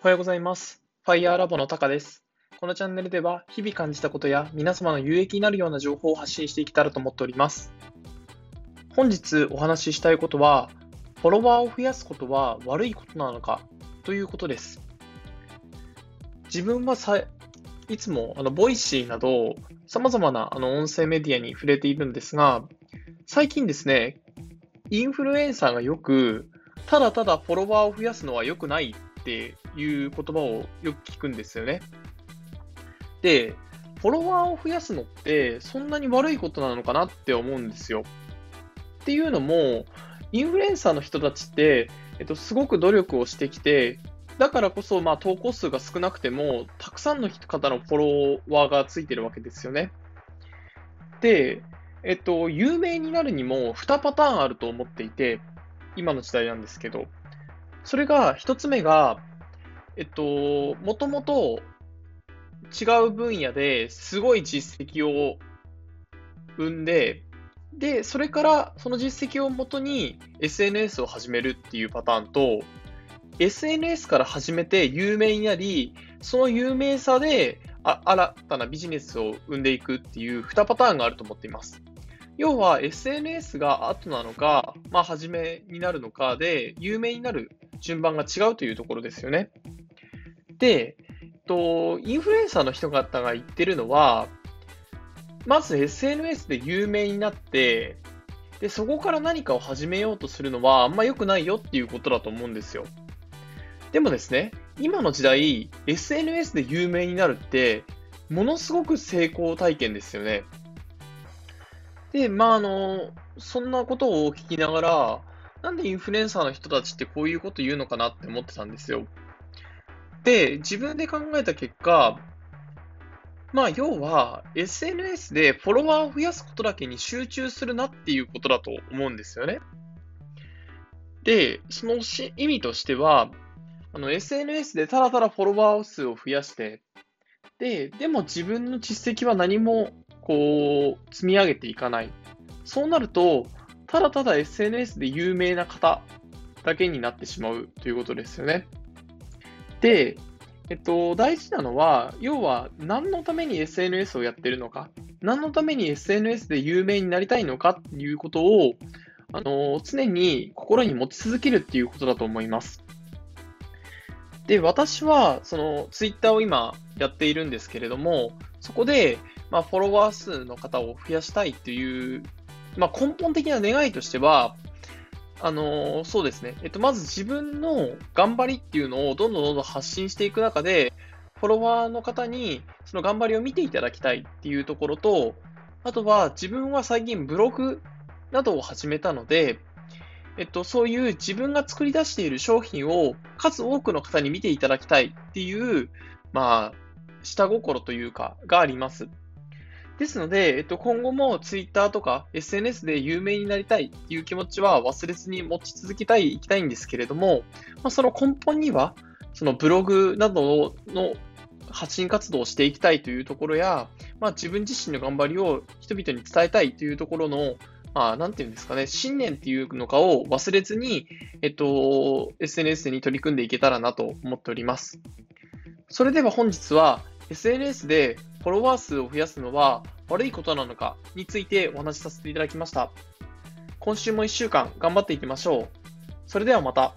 おはようございます。ファイヤーラボのタカです。このチャンネルでは日々感じたことや皆様の有益になるような情報を発信していけたらと思っております。本日お話ししたいことは、フォロワーを増やすことは悪いことなのかということです。自分はさいつもあのボイシーなど様々なあの音声メディアに触れているんですが、最近ですね、インフルエンサーがよく、ただただフォロワーを増やすのは良くないっていう言葉をよく聞くんですよね。で、フォロワーを増やすのってそんなに悪いことなのかなって思うんですよ。っていうのも、インフルエンサーの人たちって、えっと、すごく努力をしてきて、だからこそ、まあ、投稿数が少なくても、たくさんの方のフォロワーがついてるわけですよね。で、えっと、有名になるにも2パターンあると思っていて、今の時代なんですけど、それが1つ目が、えっと、もともと違う分野ですごい実績を生んで、で、それからその実績をもとに SNS を始めるっていうパターンと、SNS から始めて有名になり、その有名さで新たなビジネスを生んでいくっていう2パターンがあると思っています。要は SNS が後なのか、まあ初めになるのかで、有名になる順番が違うというところですよね。で、えっと、インフルエンサーの人方が言ってるのは、まず SNS で有名になって、で、そこから何かを始めようとするのはあんま良くないよっていうことだと思うんですよ。でもですね、今の時代、SNS で有名になるって、ものすごく成功体験ですよね。で、まあ、あの、そんなことを聞きながら、なんでインフルエンサーの人たちってこういうこと言うのかなって思ってたんですよ。で、自分で考えた結果、まあ、要は、SNS でフォロワーを増やすことだけに集中するなっていうことだと思うんですよね。で、その意味としては、あの、SNS でただただフォロワー数を増やして、で、でも自分の実績は何も、こう、積み上げていかない。そうなると、ただただ SNS で有名な方だけになってしまうということですよね。で、えっと、大事なのは、要は何のために SNS をやってるのか、何のために SNS で有名になりたいのかっていうことを、あの、常に心に持ち続けるっていうことだと思います。で、私は、その、ツイッターを今やっているんですけれども、そこで、まあ、フォロワー数の方を増やしたいっていう、まあ、根本的な願いとしては、あのーそうですね。えっと、まず自分の頑張りっていうのをどんどんどんどん発信していく中で、フォロワーの方にその頑張りを見ていただきたいっていうところと、あとは自分は最近ブログなどを始めたので、えっと、そういう自分が作り出している商品を数多くの方に見ていただきたいっていう、まあ、下心というか、があります。ですので、えっと、今後も Twitter とか SNS で有名になりたいっていう気持ちは忘れずに持ち続けたい、いきたいんですけれども、まあ、その根本には、そのブログなどの発信活動をしていきたいというところや、まあ、自分自身の頑張りを人々に伝えたいというところの、まあ、なんていうんですかね、信念っていうのかを忘れずに、えっと、SNS に取り組んでいけたらなと思っております。それでは本日は SNS でフォロワー数を増やすのは悪いことなのかについてお話しさせていただきました。今週も1週間頑張っていきましょう。それではまた。